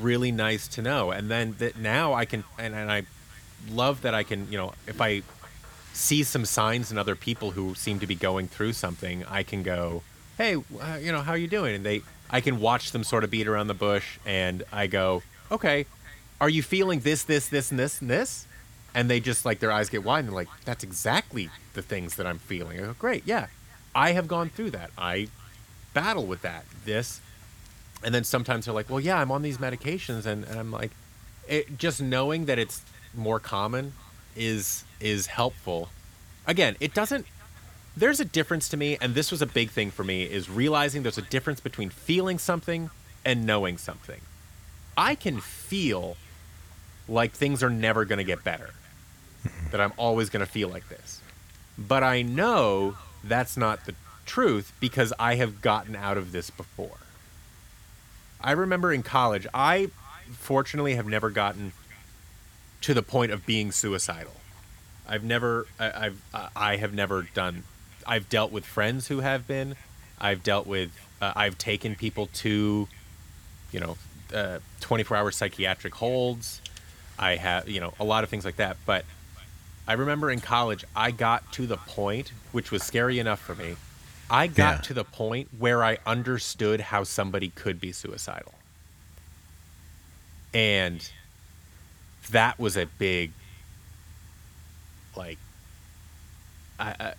really nice to know. And then that now I can, and, and I love that I can, you know, if I see some signs in other people who seem to be going through something, I can go, "Hey, uh, you know, how are you doing?" And they, I can watch them sort of beat around the bush, and I go, "Okay, are you feeling this, this, this, and this, and this?" And they just like their eyes get wide, and they're like, "That's exactly the things that I'm feeling." I go, "Great, yeah, I have gone through that. I battle with that. This." And then sometimes they're like, "Well, yeah, I'm on these medications," and, and I'm like, it, just knowing that it's more common is is helpful. Again, it doesn't there's a difference to me and this was a big thing for me is realizing there's a difference between feeling something and knowing something. I can feel like things are never going to get better. That I'm always going to feel like this. But I know that's not the truth because I have gotten out of this before. I remember in college, I fortunately have never gotten to the point of being suicidal. I've never, I, uh, I have never done. I've dealt with friends who have been. I've dealt with. Uh, I've taken people to, you know, uh, 24-hour psychiatric holds. I have, you know, a lot of things like that. But I remember in college, I got to the point, which was scary enough for me. I got Yeah. to the point where I understood how somebody could be suicidal. And that was a big like I, I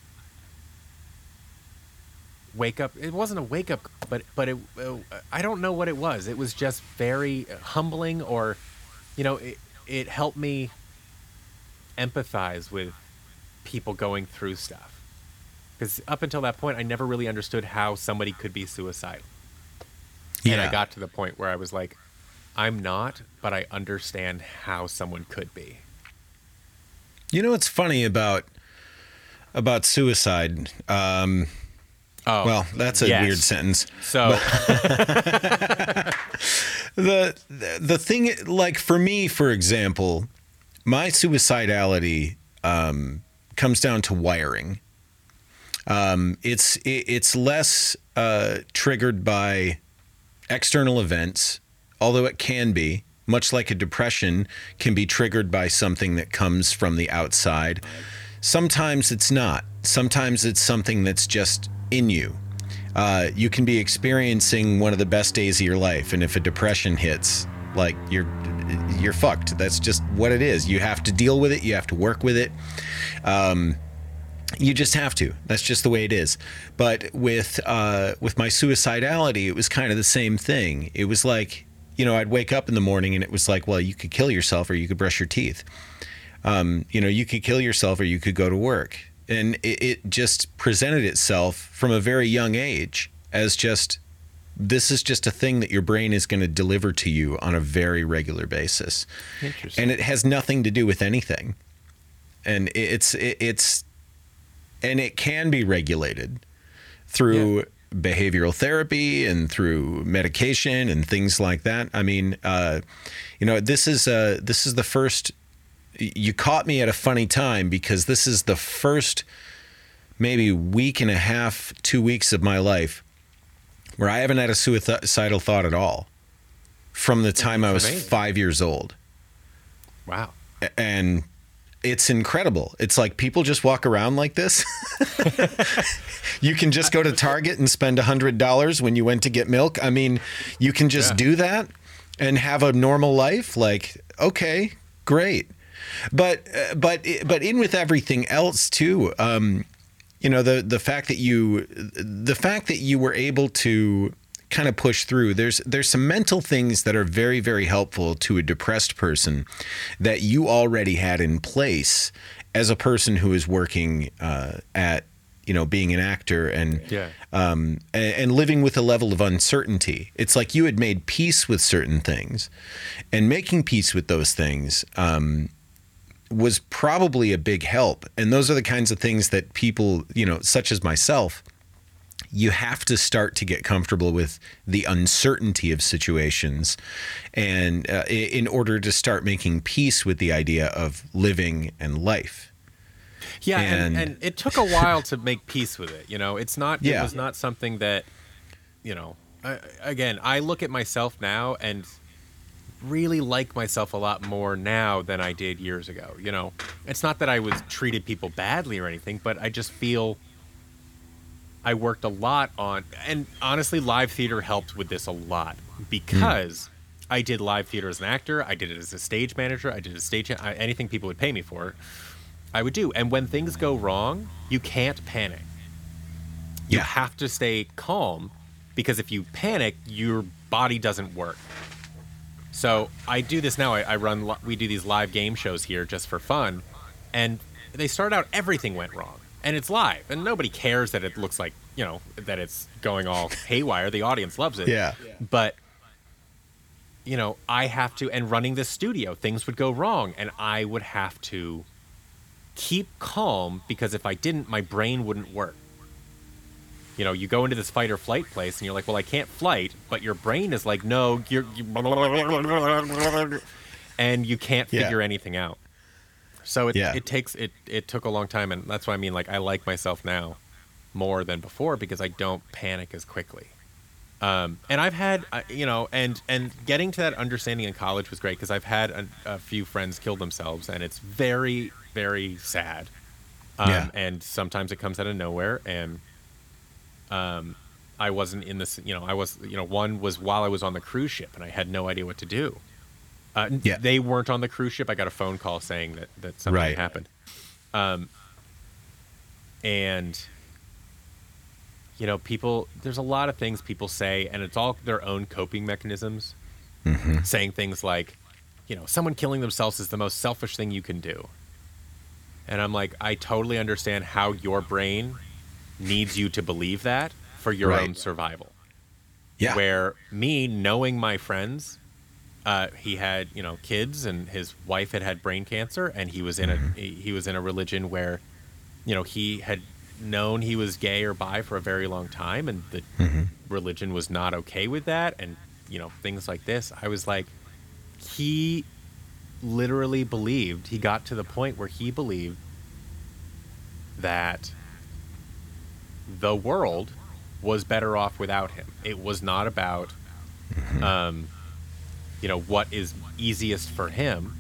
wake up. It wasn't a wake up, but but it, uh, I don't know what it was. It was just very humbling, or you know, it it helped me empathize with people going through stuff. Because up until that point, I never really understood how somebody could be suicidal. Yeah. And I got to the point where I was like, I'm not, but I understand how someone could be. You know what's funny about about suicide? Um, Oh, well, that's a yes. weird sentence. So the the thing like for me for example my suicidality um, comes down to wiring. Um, it's it, it's less uh, triggered by external events although it can be much like a depression can be triggered by something that comes from the outside. Sometimes it's not. Sometimes it's something that's just in you. Uh, you can be experiencing one of the best days of your life, and if a depression hits, like you're you're fucked. That's just what it is. You have to deal with it. You have to work with it. Um, you just have to. That's just the way it is. But with uh, with my suicidality, it was kind of the same thing. It was like you know I'd wake up in the morning and it was like, well, you could kill yourself or you could brush your teeth. Um, you know, you could kill yourself or you could go to work and it, it just presented itself from a very young age as just this is just a thing that your brain is going to deliver to you on a very regular basis. Interesting. and it has nothing to do with anything. And it- it's it, it's and it can be regulated through behavioral therapy and through medication and things like that. I mean uh, you know this is uh, this is the first you caught me at a funny time because this is the first maybe week and a half, two weeks of my life where I haven't had a suicidal thought at all from the time I was amazing. five years old. wow. And it's incredible. It's like people just walk around like this. you can just go to Target and spend $100 when you went to get milk. I mean, you can just Yeah. do that and have a normal life. Like, okay, great. But uh, but but in with everything else too. Um, you know the the fact that you the fact that you were able to kind of push through there's there's some mental things that are very very helpful to a depressed person that you already had in place as a person who is working uh, at you know being an actor and Yeah. um, and, and living with a level of uncertainty. It's like you had made peace with certain things, and making peace with those things um, was probably a big help. And those are the kinds of things that people, you know, such as myself, you have to start to get comfortable with the uncertainty of situations, and uh, in order to start making peace with the idea of living and life. Yeah, and, And- and it took a while to make peace with it. You know, it's not. It was not something that, you know. I, again, I look at myself now and really like myself a lot more now than I did years ago. You know, it's not that I was treated people badly or anything, but I just feel I worked a lot on, and honestly, live theater helped with this a lot because hmm. I did live theater as an actor. I did it as a stage manager. I did a stage I, anything people would pay me for. I would do. And when things go wrong, you can't panic. You Yeah. have to stay calm because if you panic, your body doesn't work. So I do this now. I, I run. li- We do these live game shows here just for fun, and they start out everything went wrong, and it's live, and nobody cares that it looks like you know that it's going all haywire. The audience loves it. Yeah. But you know, I have to, and running this studio, things would go wrong, and I would have to keep calm because if I didn't, my brain wouldn't work. You know, you go into this fight or flight place, and you're like, "Well, I can't flight," but your brain is like, "No, you're," you and you can't Yeah. figure anything out. So it, Yeah. it takes it it took a long time, and that's why I mean, like, I like myself now more than before because I don't panic as quickly. Um, and I've had, uh, you know, and and getting to that understanding in college was great because I've had a, a few friends kill themselves, and it's very, very sad. Um, Yeah. And sometimes it comes out of nowhere, and um, I wasn't in this. You know, I was, you know, one was while I was on the cruise ship, and I had no idea what to do. Uh, Yeah. They weren't on the cruise ship. I got a phone call saying that that something Right. happened. Um, and you know, people. There's a lot of things people say, and it's all their own coping mechanisms. Saying things like, you know, someone killing themselves is the most selfish thing you can do. And I'm like, I totally understand how your brain needs you to believe that for your Right. own survival. Yeah. Where me knowing my friends, uh, he had you know kids and his wife had had brain cancer, and he was in a he he was in a religion where, you know, he had known he was gay or bi for a very long time, and the religion was not okay with that, and you know things like this. I was like, he literally believed he got to the point where he believed that the world was better off without him. It was not about, um, you know, what is easiest for him.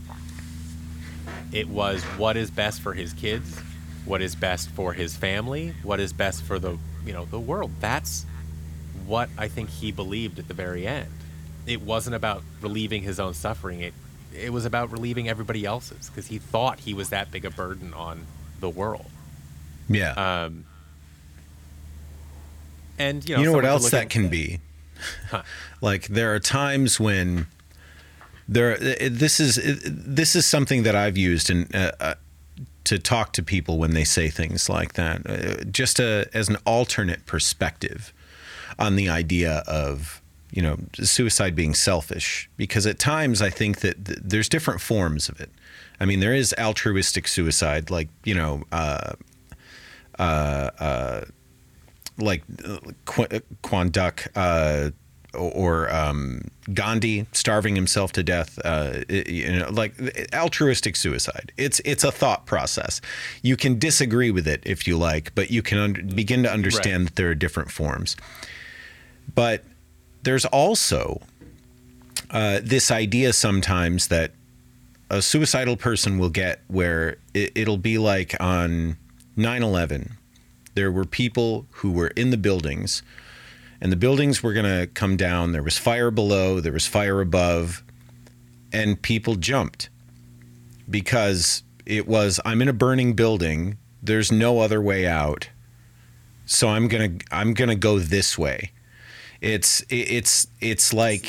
It was what is best for his kids, what is best for his family, what is best for the, you know, the world. That's what I think he believed at the very end. It wasn't about relieving his own suffering. It it was about relieving everybody else's because he thought he was that big a burden on the world. Yeah. Um, and you know, you know what else that can be? Huh. Like there are times when there this is this is something that I've used in uh, uh, to talk to people when they say things like that, uh, just a, as an alternate perspective on the idea of you know suicide being selfish. Because at times I think that th- there's different forms of it. I mean, there is altruistic suicide, like you know. Uh, like Qu- Quang Duc uh, or um, Gandhi starving himself to death. Uh, you know, like altruistic suicide. It's it's a thought process. You can disagree with it if you like, but you can under, begin to understand that there are different forms. But there's also uh, this idea sometimes that a suicidal person will get where it, it'll be like on 9 11 there were people who were in the buildings and the buildings were going to come down. There was fire below there was fire above and people jumped because it was i'm in a burning building. There's no other way out. So i'm going to i'm going to go this way. It's it- it's it's like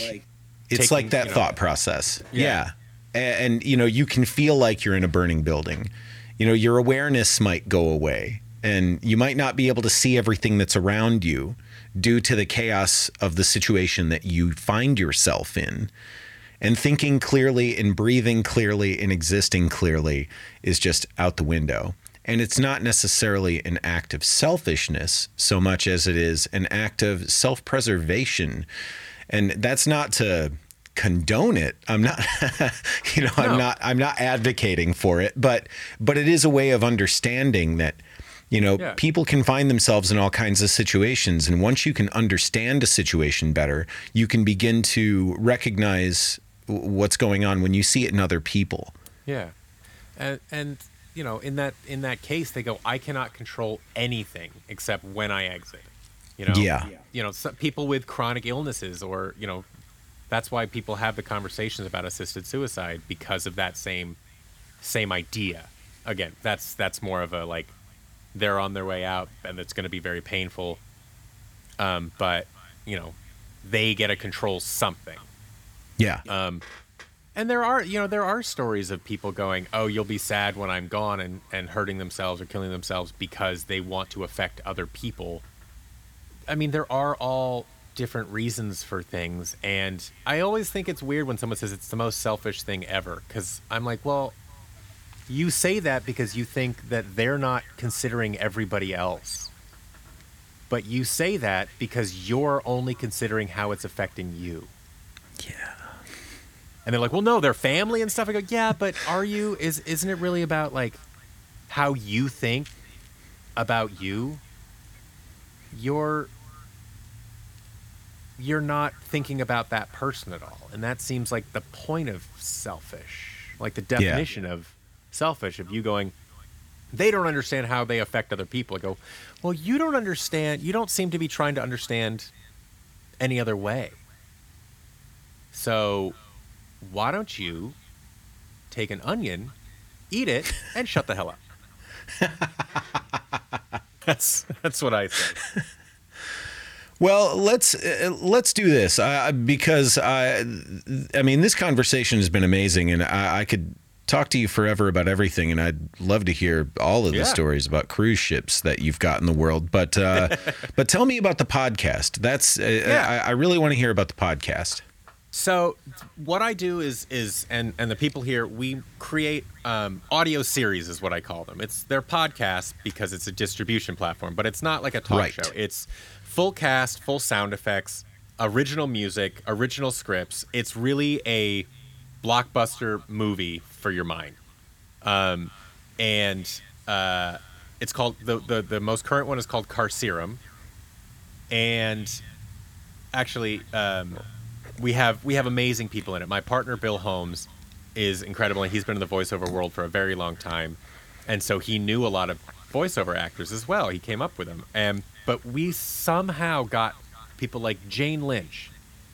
it's taking, like that you know- thought process. Yeah. yeah. A- and you know you can feel like you're in a burning building. You know your awareness might go away and you might not be able to see everything that's around you due to the chaos of the situation that you find yourself in. And thinking clearly and breathing clearly and existing clearly is just out the window. And it's not necessarily an act of selfishness so much as it is an act of self-preservation. And that's not to condone it. I'm not you know i'm not i'm not advocating for it but but it is a way of understanding that you know Yeah. people can find themselves in all kinds of situations and once you can understand a situation better you can begin to recognize what's going on when you see it in other people Yeah, and and you know, in that in that case, they go, I cannot control anything except when I exit. You know, Yeah. You know, some people with chronic illnesses, or you know, that's why people have the conversations about assisted suicide because of that same same idea. Again, that's that's more of a like they're on their way out, and it's going to be very painful. Um, but you know, they get to control something. yeah Um, and there are, you know, there are stories of people going, "Oh, you'll be sad when I'm gone," and and hurting themselves or killing themselves because they want to affect other people. I mean, there are all different reasons for things, and I always think it's weird when someone says it's the most selfish thing ever, because I'm like, well, you say that because you think that they're not considering everybody else. But you say that because you're only considering how it's affecting you. yeah And they're like, "Well, no, they're family and stuff." I go, "Yeah, but are you? Is isn't it really about like how you think about you? You're you're not thinking about that person at all, and that seems like the point of selfish, like the definition of selfish. Of you going, they don't understand how they affect other people. I go, well, you don't understand. You don't seem to be trying to understand any other way. So why don't you take an onion, eat it, and shut the hell up? that's that's what I say. Well, let's uh, let's do this uh, because I, I mean, this conversation has been amazing, and I, I could talk to you forever about everything, and I'd love to hear all of the Yeah. stories about cruise ships that you've got in the world. But uh, but tell me about the podcast. That's uh, Yeah. I, I really want to hear about the podcast. So what I do is is and and the people here we create um, audio series is what I call them. It's their podcast because it's a distribution platform, but it's not like a talk Right. show. It's full cast, full sound effects, original music, original scripts. It's really a blockbuster movie for your mind. Um, and uh, it's called the, the the most current one is called Carcerum, and actually um, we have we have amazing people in it. My partner Bill Holmes is incredible, and he's been in the voiceover world for a very long time, and so he knew a lot of voiceover actors as well. He came up with them, and but we somehow got people like Jane Lynch,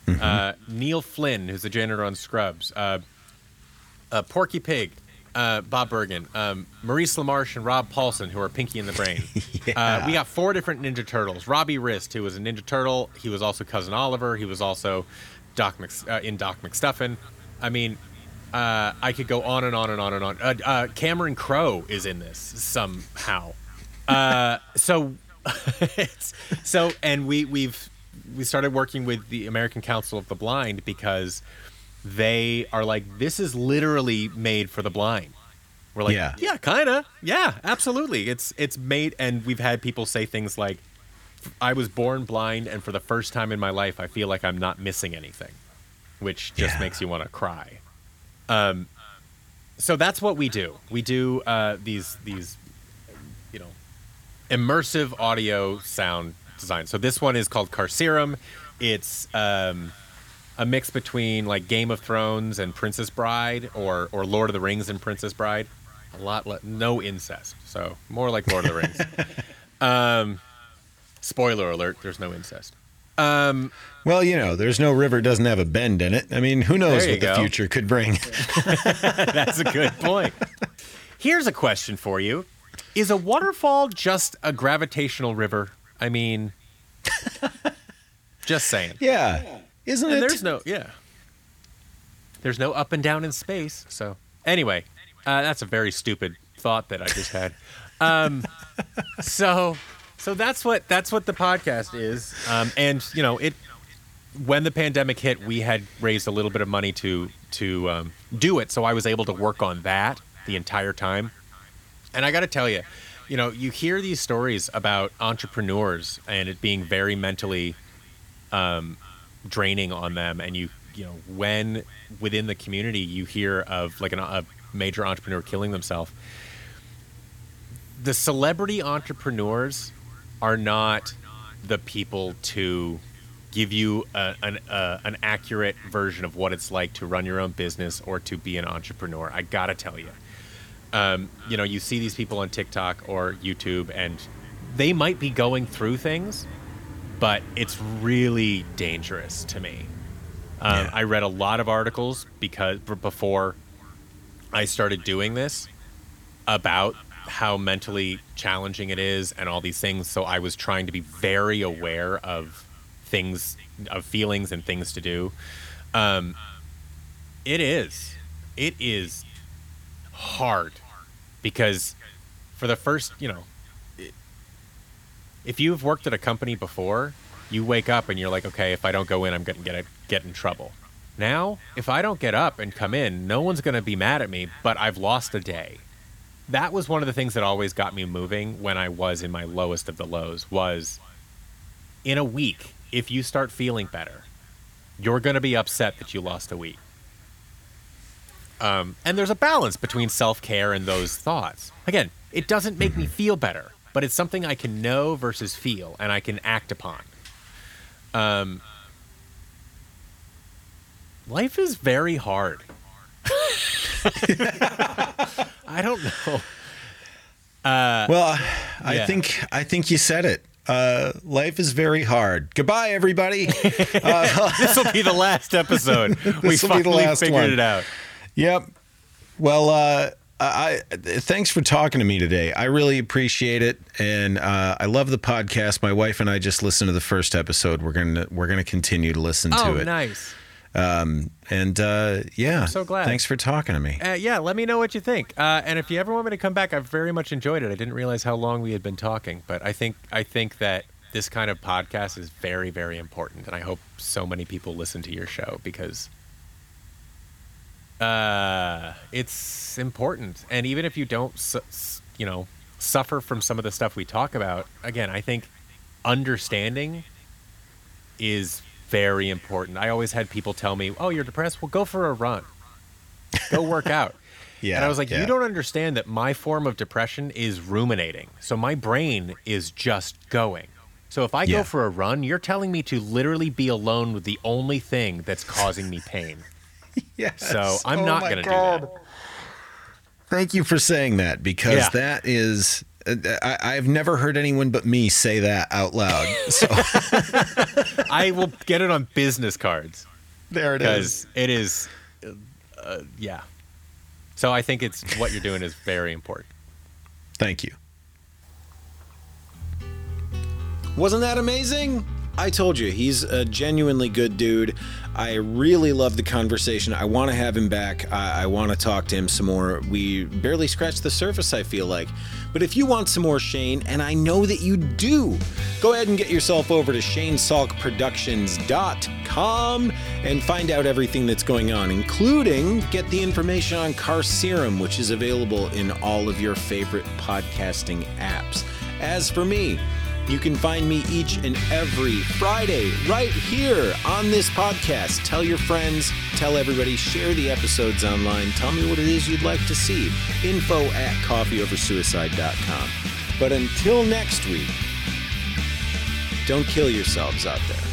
uh, Neil Flynn, who's the janitor on Scrubs, uh, uh, Porky Pig. Uh, Bob Bergen, um, Maurice LaMarche, and Rob Paulsen, who are Pinky in the Brain. uh, we got four different Ninja Turtles. Robbie Rist, who was a Ninja Turtle. He was also Cousin Oliver. He was also Doc Mc, uh, in Doc McStuffin. I mean, uh, I could go on and on and on and on. Uh, uh, Cameron Crowe is in this somehow. Uh, so, it's, so and we we've we started working with the American Council of the Blind because they are like this is literally made for the blind. We're like, Yeah. yeah, kind of, yeah, absolutely. It's it's made, and we've had people say things like, "I was born blind, and for the first time in my life, I feel like I'm not missing anything," which just Yeah. makes you want to cry. Um, so that's what we do. We do uh, these these, you know, immersive audio sound design. So this one is called Carcerum. It's um, a mix between like Game of Thrones and Princess Bride, or or Lord of the Rings and Princess Bride. A lot, le- no incest. So more like Lord of the Rings. um, spoiler alert: there's no incest. Um, Well, you know, there's no river doesn't have a bend in it. I mean, who knows what the future could bring? That's a good point. Here's a question for you: Is a waterfall just a gravitational river? I mean, just saying. yeah, isn't And it? there's no yeah. There's no up and down in space. So anyway, uh, that's a very stupid thought that I just had. Um, so so that's what that's what the podcast is. Um, and you know it. When the pandemic hit, we had raised a little bit of money to to um, do it, so I was able to work on that the entire time. And I got to tell you, you know, you hear these stories about entrepreneurs and it being very mentally um, draining on them and you you know when within the community you hear of like an, a major entrepreneur killing themselves the celebrity entrepreneurs are not the people to give you a, an, a, an accurate version of what it's like to run your own business or to be an entrepreneur. I gotta tell you um, you know you see these people on tiktok or youtube and they might be going through things but it's really dangerous to me. Um, Yeah. I read a lot of articles because before I started doing this about how mentally challenging it is and all these things. So I was trying to be very aware of things, of feelings and things to do. Um, it is, it is hard because for the first, you know, if you've worked at a company before, you wake up and you're like, okay, if I don't go in, I'm going to get get in trouble. Now, if I don't get up and come in, no one's going to be mad at me, but I've lost a day. That was one of the things that always got me moving when I was in my lowest of the lows was in a week, if you start feeling better, you're going to be upset that you lost a week. Um, and there's a balance between self care and those thoughts. Again, it doesn't make me feel better, but it's something I can know versus feel and I can act upon. Um, life is very hard. I don't know. Well, I yeah. think I think you said it. Uh, life is very hard. Goodbye, everybody. This will be the last episode. we This be the finally figured one. it out. Yep. Well, uh, I, I thanks for talking to me today. I really appreciate it, and uh, I love the podcast. My wife and I just listened to the first episode. We're gonna we're gonna continue to listen oh, to it. nice. And uh, yeah, I'm so glad. Thanks for talking to me. Uh, yeah, let me know what you think. Uh, and if you ever want me to come back, I've very much enjoyed it. I didn't realize how long we had been talking, but I think I think that this kind of podcast is very, very important, and I hope so many people listen to your show because uh, it's important. And even if you don't, su- you know, suffer from some of the stuff we talk about, again, I think understanding is very important. I always had people tell me, "Oh, you're depressed? Well, go for a run. Go work out." Yeah, and I was like, yeah. "You don't understand that my form of depression is ruminating. So my brain is just going. So if I Yeah. go for a run, you're telling me to literally be alone with the only thing that's causing me pain. Yes. So I'm Oh not going to do that. Thank you for saying that because Yeah. that is. uh, I, I've never heard anyone but me say that out loud. So I will get it on business cards there it is. it is, uh, yeah. So I think it's what you're doing is very important. Thank you. Wasn't that amazing? I told you, he's a genuinely good dude. I really love the conversation. I want to have him back. I, I want to talk to him some more. We barely scratched the surface, I feel like. But if you want some more Shane, and I know that you do, go ahead and get yourself over to shanesalkproductions.com and find out everything that's going on, including get the information on Carcerum, which is available in all of your favorite podcasting apps. As for me, you can find me each and every Friday right here on this podcast. Tell your friends, tell everybody, share the episodes online. Tell me what it is you'd like to see. Info at coffeeoversuicide.com. But until next week, don't kill yourselves out there.